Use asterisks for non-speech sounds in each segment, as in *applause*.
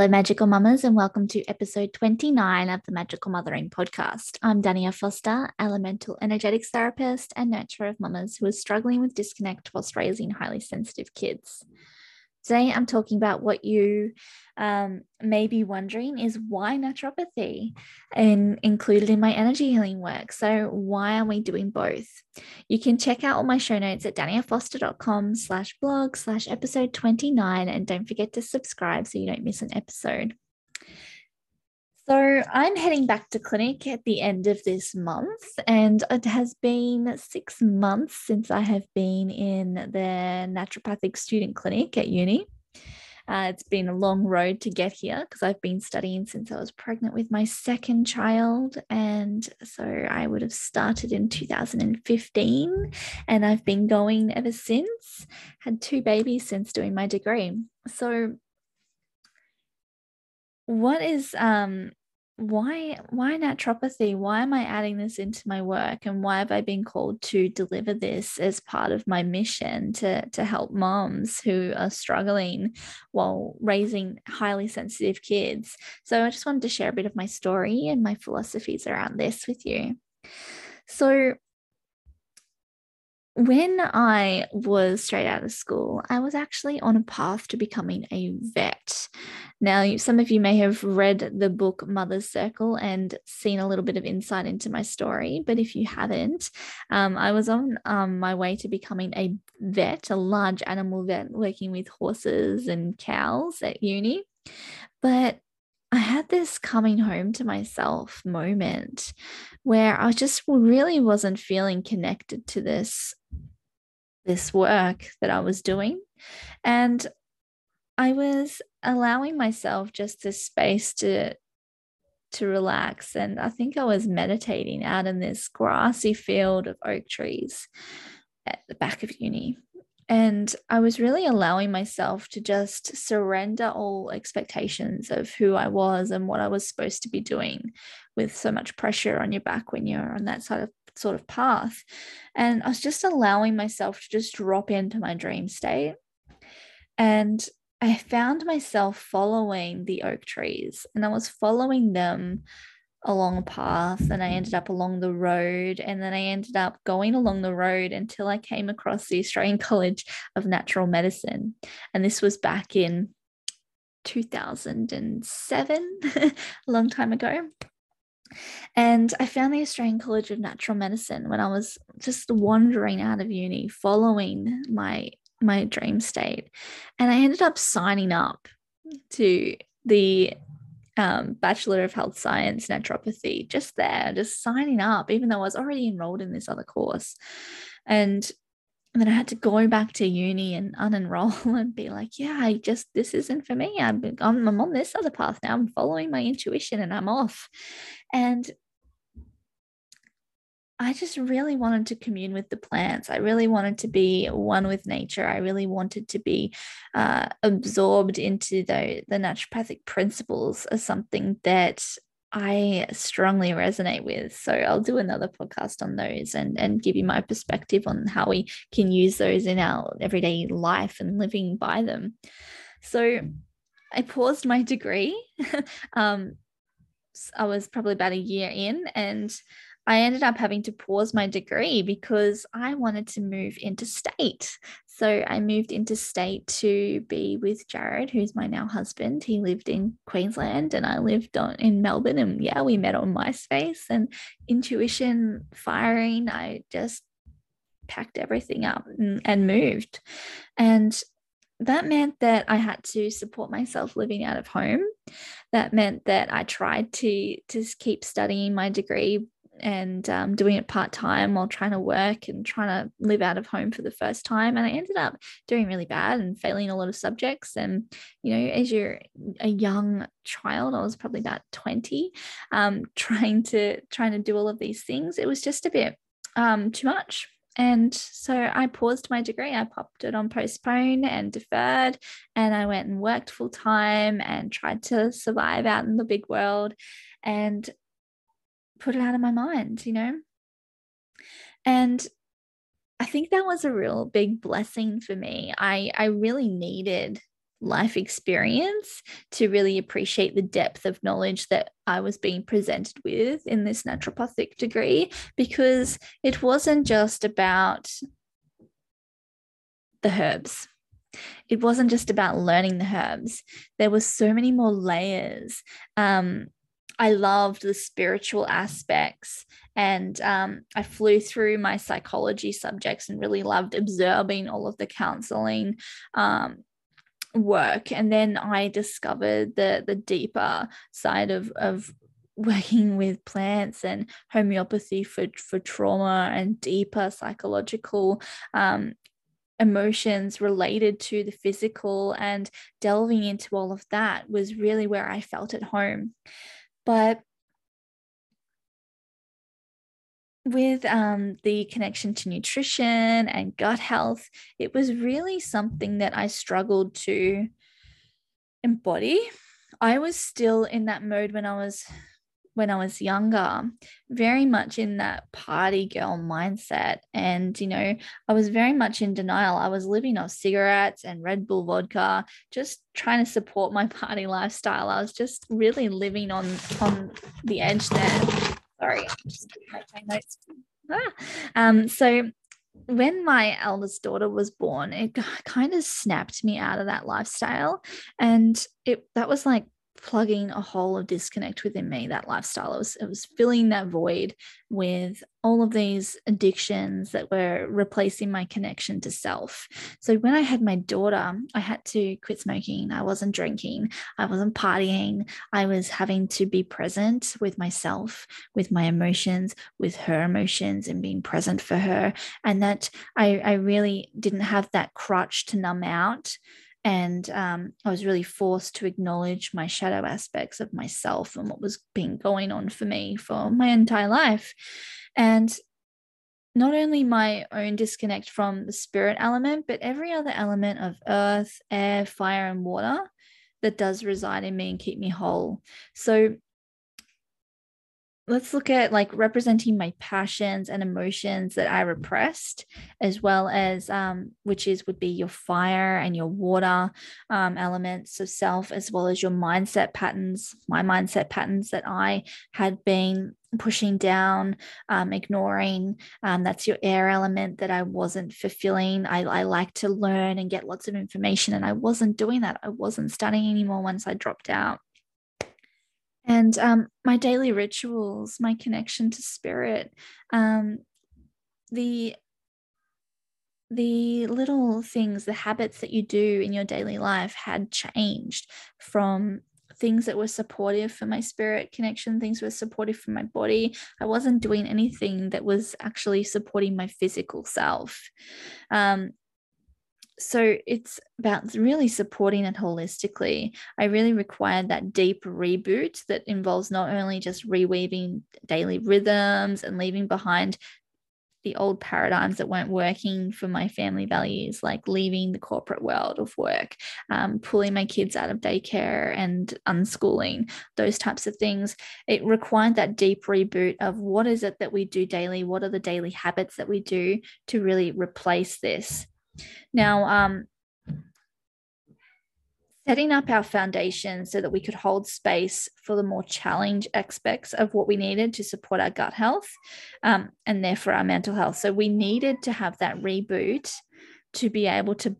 Hello, Magical Mamas, and welcome to episode 29 of the Magical Mothering Podcast. I'm Dania Foster, elemental energetics therapist and nurturer of mamas who are struggling with disconnect whilst raising highly sensitive kids. Today, I'm talking about what you um, may be wondering is why naturopathy and included in my energy healing work. So, why are we doing both? You can check out all my show notes at daniafoster.com slash blog slash episode 29. And don't forget to subscribe so you don't miss an episode. So I'm heading back to clinic at the end of this month, and it has been six months since I have been in the naturopathic student clinic at uni. Uh, it's been a long road to get here because I've been studying since I was pregnant with my second child. And so I would have started in 2015 and I've been going ever since. Had two babies since doing my degree. So, what is um why why naturopathy why am i adding this into my work? And why have i been called to deliver this as part of my mission to to help moms who are struggling while raising highly sensitive kids? So i just wanted to share a bit of my story and my philosophies around this with you. So when I was straight out of school, I was actually on a path to becoming a vet. Now, some of you may have read the book Mother's Circle and seen a little bit of insight into my story, but if you haven't, um, I was on um, my way to becoming a vet, a large animal vet, working with horses and cows at uni. But I had this coming home to myself moment where I just really wasn't feeling connected to this this work that I was doing. And I was allowing myself just this space to to relax. And I think I was meditating out in this grassy field of oak trees at the back of uni. And I was really allowing myself to just surrender all expectations of who I was and what I was supposed to be doing with so much pressure on your back when you're on that side of sort of path. And I was just allowing myself to just drop into my dream state. And I found myself following the oak trees and I was following them along a path and I ended up along the road and then I ended up going along the road until I came across the Australian *laughs* College of Natural Medicine and this was back in 2007 *laughs* a long time ago and I found the Australian College of Natural Medicine when I was just wandering out of uni following my my dream state and I ended up signing up to the um, Bachelor of Health Science Naturopathy just there, just signing up, even though I was already enrolled in this other course. And then I had to go back to uni and unenroll *laughs* and be like, yeah, I just, this isn't for me. I'm, I'm on this other path now. I'm following my intuition and I'm off. And I just really wanted to commune with the plants. I really wanted to be one with nature. I really wanted to be uh, absorbed into the, the naturopathic principles as something that I strongly resonate with. So I'll do another podcast on those and, and give you my perspective on how we can use those in our everyday life and living by them. So I paused my degree. *laughs* um, I was probably about a year in and I ended up having to pause my degree because I wanted to move interstate. So I moved interstate to be with Jared, who's my now husband. He lived in Queensland and I lived on, in Melbourne. And yeah, we met on MySpace and intuition firing. I just packed everything up and, and moved. And that meant that I had to support myself living out of home. That meant that I tried to to keep studying my degree and um, doing it part time while trying to work and trying to live out of home for the first time. And I ended up doing really bad and failing a lot of subjects. And, you know, as you're a young child, I was probably about 20, um, *laughs* trying to trying to do all of these things. It was just a bit um, too much. And so I paused my degree. I popped it on postpone and deferred. And I went and worked full time and tried to survive out in the big world. And put it out of my mind, you know? And I think that was a real big blessing for me. I I really needed life experience to really appreciate the depth of knowledge that I was being presented with in this naturopathic degree because it wasn't just about the herbs. It wasn't just about learning the herbs. There were so many more layers. Um, I loved the spiritual aspects, and um, I flew through my psychology subjects and really loved absorbing all of the counseling um, work. And then I discovered the the deeper side of of *laughs* working with plants and homeopathy for for trauma and deeper psychological um, emotions related to the physical and delving into all of that was really where I felt at home. But with um, the connection to nutrition and gut health, it was really something that I struggled to embody. I was still in that mode when I was when I was younger, very much in that party girl mindset. And, you know, I was very much in denial. I was living off cigarettes and Red Bull vodka, just trying to support my *laughs* party lifestyle. I was just really living on on the edge there. Sorry, I'm just my notes. Ah. Um, so when my eldest daughter was born, it kind of snapped me out of that lifestyle. And it that was like plugging a hole of disconnect within me that lifestyle. It was, it was filling that void with all of these addictions that were replacing my connection to self. So when i had my daughter i had to quit smoking. I wasn't drinking. I wasn't partying. I was having to be present with myself with my emotions with her emotions and being present for her. And that i, I really didn't have that crutch to numb out and um, I was really forced to acknowledge my shadow aspects of myself and what was being going on for me for my entire life. And not only my own disconnect from the spirit element, but every other element of earth, air, fire, and water that does reside in me and keep me whole. So let's look at like representing my passions and emotions that I repressed, as well as um, which is would be your fire and your water um, elements of self, as well as your mindset patterns, my mindset patterns that I had been pushing down, um, ignoring. Um, that's your air element that I wasn't fulfilling. I, I like to learn and get lots of information, and I wasn't doing that. I wasn't studying anymore once I dropped out and um, my daily rituals, my connection to spirit, um, the the little things, the habits that you do in your daily life had changed from things that were supportive for my spirit connection, things were supportive for my body. I wasn't doing anything that was actually supporting my physical self. Um, so it's about really supporting it holistically. I really required that deep reboot that involves not only just reweaving daily rhythms and leaving behind the old paradigms that weren't working for my family values, like leaving the corporate world of work, um, pulling my kids out of daycare and unschooling, those types of things. It required that deep reboot of what is it that we do daily? What are the daily habits that we do to really replace this? Now, um, setting up our foundation so that we could hold space for the more challenge aspects of what we needed to support our gut health um, and therefore our mental health. So we needed to have that reboot to be able to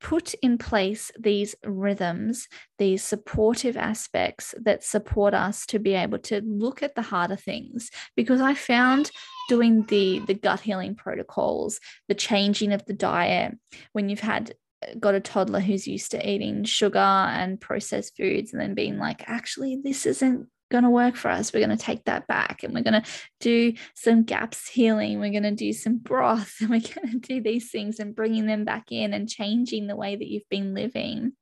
put in place these rhythms, these supportive aspects that support us to be able to look at the harder things. Because I found doing the the gut healing protocols, the changing of the diet, when you've had got a toddler who's used to eating sugar and processed foods and then being like actually this isn't going to work for us. We're going to take that back and we're going to do some GAPS healing. We're going to do some broth and we're going *laughs* to do these things and bringing them back in and changing the way that you've been living.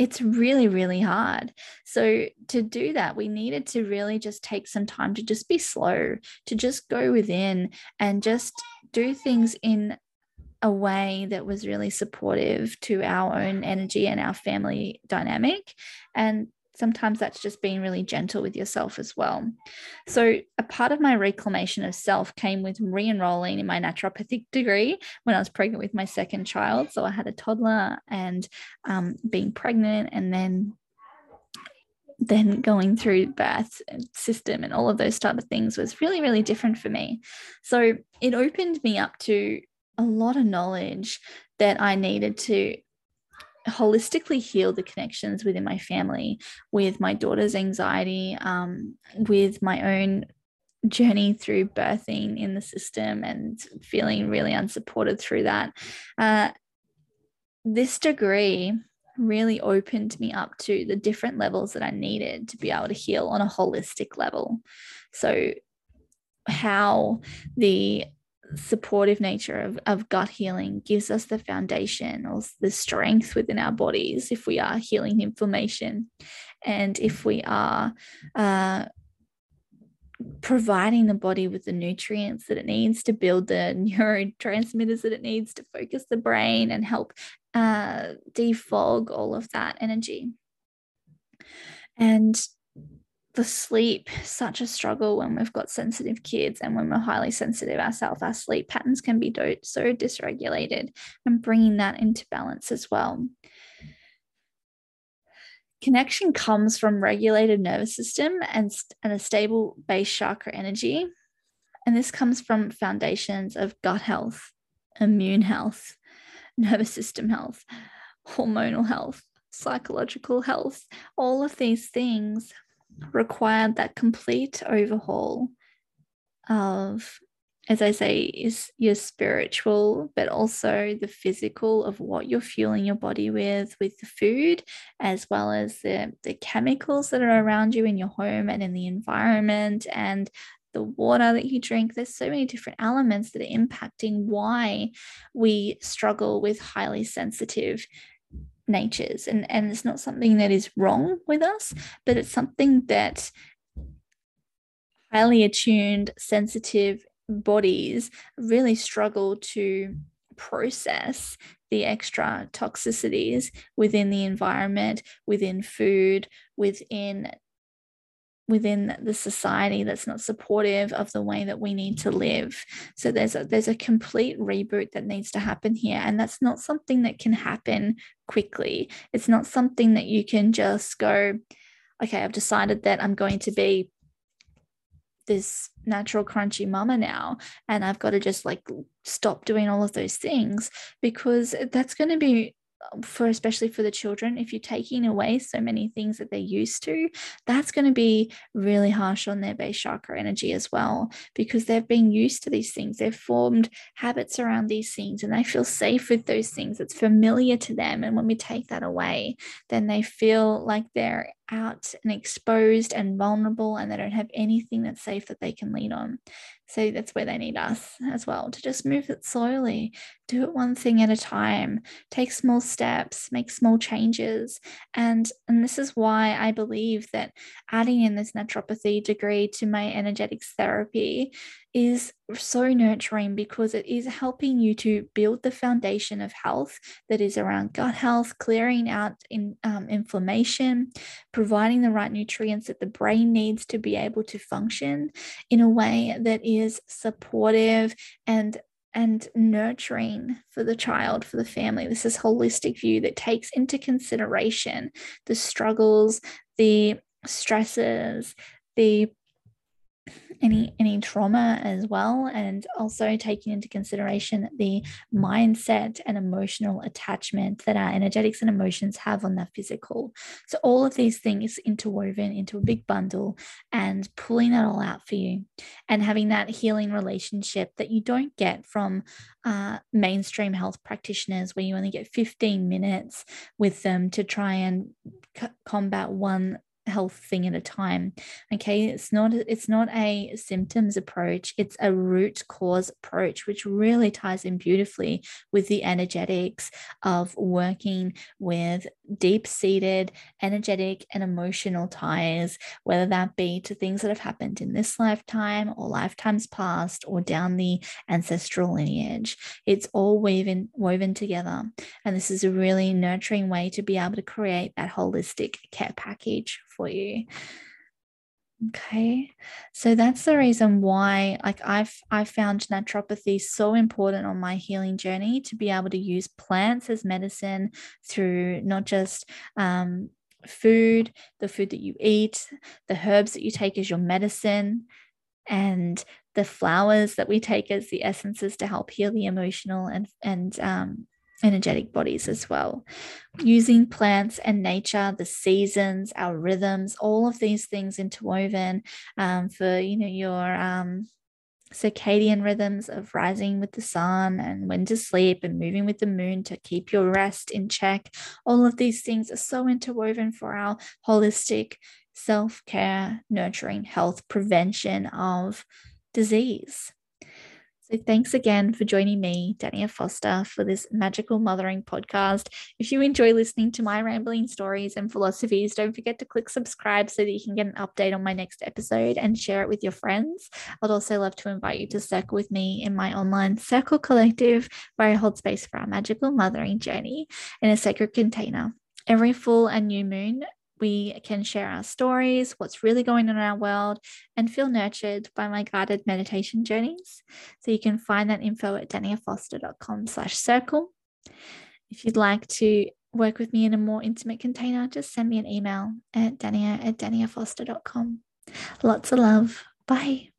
It's really, really hard. So, to do that, we needed to really just take some time to just be slow, to just go within and just do things in a way that was really supportive to our own energy and our family dynamic. And sometimes that's just being really gentle with yourself as well. So, a part of my reclamation of self came with re enrolling in my naturopathic degree when I was pregnant with my second child. So, I had a toddler and um, being pregnant, and then then going through birth system and all of those type of things was really really different for me so it opened me up to a lot of knowledge that i needed to holistically heal the connections within my family with my daughter's anxiety um, with my own journey through birthing in the system and feeling really unsupported through that uh, this degree really opened me up to the different levels that I needed to be able to heal on a holistic level. So, how the supportive nature of, of gut healing gives us the foundation or the strength within our bodies if we are healing inflammation and if we are uh, providing the body with the nutrients that it needs to build the *laughs* neurotransmitters that it needs to focus the brain and help uh, defog all of that energy. And the sleep such a struggle when we've got sensitive kids and when we're highly sensitive ourselves. Our sleep patterns can be do- so dysregulated and bringing that into balance as well. Connection comes from regulated nervous system and, and a stable base chakra energy and this comes from foundations of gut health immune health *laughs* nervous system health hormonal health psychological health. All of these things required that complete overhaul of as I say, is your spiritual, but also the physical of what you're fueling your body with, with the food, as well as the, the chemicals that are around you in your home and in the environment and the water that you drink. There's so many different elements that are impacting why we struggle with highly sensitive natures and and it's not something that is wrong with us but it's something that highly attuned sensitive bodies really struggle to process the extra toxicities within the environment within food within within the society that's not supportive of the way that we need to live. So there's a there's a complete reboot that needs to happen here and that's not something that can happen quickly. It's not something that you can just go okay i've decided that i'm going to be this natural crunchy mama now and i've got to just like stop doing all of those things because that's going to be for especially for the children if you're taking away so many things that they're used to that's going to be really harsh on their base chakra energy as well because they've been used to these things. They've formed habits around these things and they feel safe with those things. It's familiar to them and when we take that away then they feel like they're out and exposed and vulnerable and they don't have anything that's safe that they can lean on. So that's where they need us as well to just move it slowly, do it one thing at a time, take small steps, make small changes. And, and this is why I believe that adding in this naturopathy degree to my energetics therapy is so nurturing because it is helping you to build the foundation of health that is around gut health, clearing out in, um, inflammation, providing the right nutrients that the brain needs to be able to function in a way that is supportive and and nurturing for the child, for the family. This is holistic view that takes into consideration the struggles, the stresses, the any any trauma as well and also taking into consideration the mindset and emotional attachment that our energetics and emotions have on the physical. So all of these things interwoven into a big bundle and pulling that all out for you and having that healing relationship that you don't get from uh, mainstream health practitioners where you only get 15 minutes with them to try and c- combat one health thing at a time okay? It's not it's not a symptoms approach it's a root cause approach which really ties in beautifully with the energetics of working with deep seated energetic and emotional ties whether that be to things that have happened in this lifetime or lifetimes past or down the ancestral lineage. It's all woven woven together and this is a really nurturing way to be able to create that holistic care package you. Okay. So that's the reason why like I've I found naturopathy so important on my healing journey to be able to use plants as medicine through not just um, food, the food that you eat, the herbs that you take as your medicine, and the flowers that we take as the essences to help heal the emotional and and um, energetic bodies as well. Using plants and nature, the seasons, our rhythms, all of these things interwoven um, for you know your um, circadian rhythms of rising with the sun and when to sleep and moving with the moon to keep your rest in check. All of these things are so interwoven for our holistic self care, nurturing health, prevention of disease. So, thanks again for joining me, Dania Foster, for this magical mothering podcast. If you enjoy listening to my rambling stories and philosophies, don't forget to click subscribe so that you can get an update on my next episode and share it with your friends. I'd also love to invite you to circle with me in my online Circle Collective, where I hold space for our magical mothering journey in a sacred container. Every full and new moon, we can share our stories, what's really going on in our world, and feel nurtured by my guided meditation journeys. So you can find that info at daniafoster.com slash circle. If you'd like to work with me in a more intimate container, just send me an email at dania at daniafoster.com. Lots of love. Bye.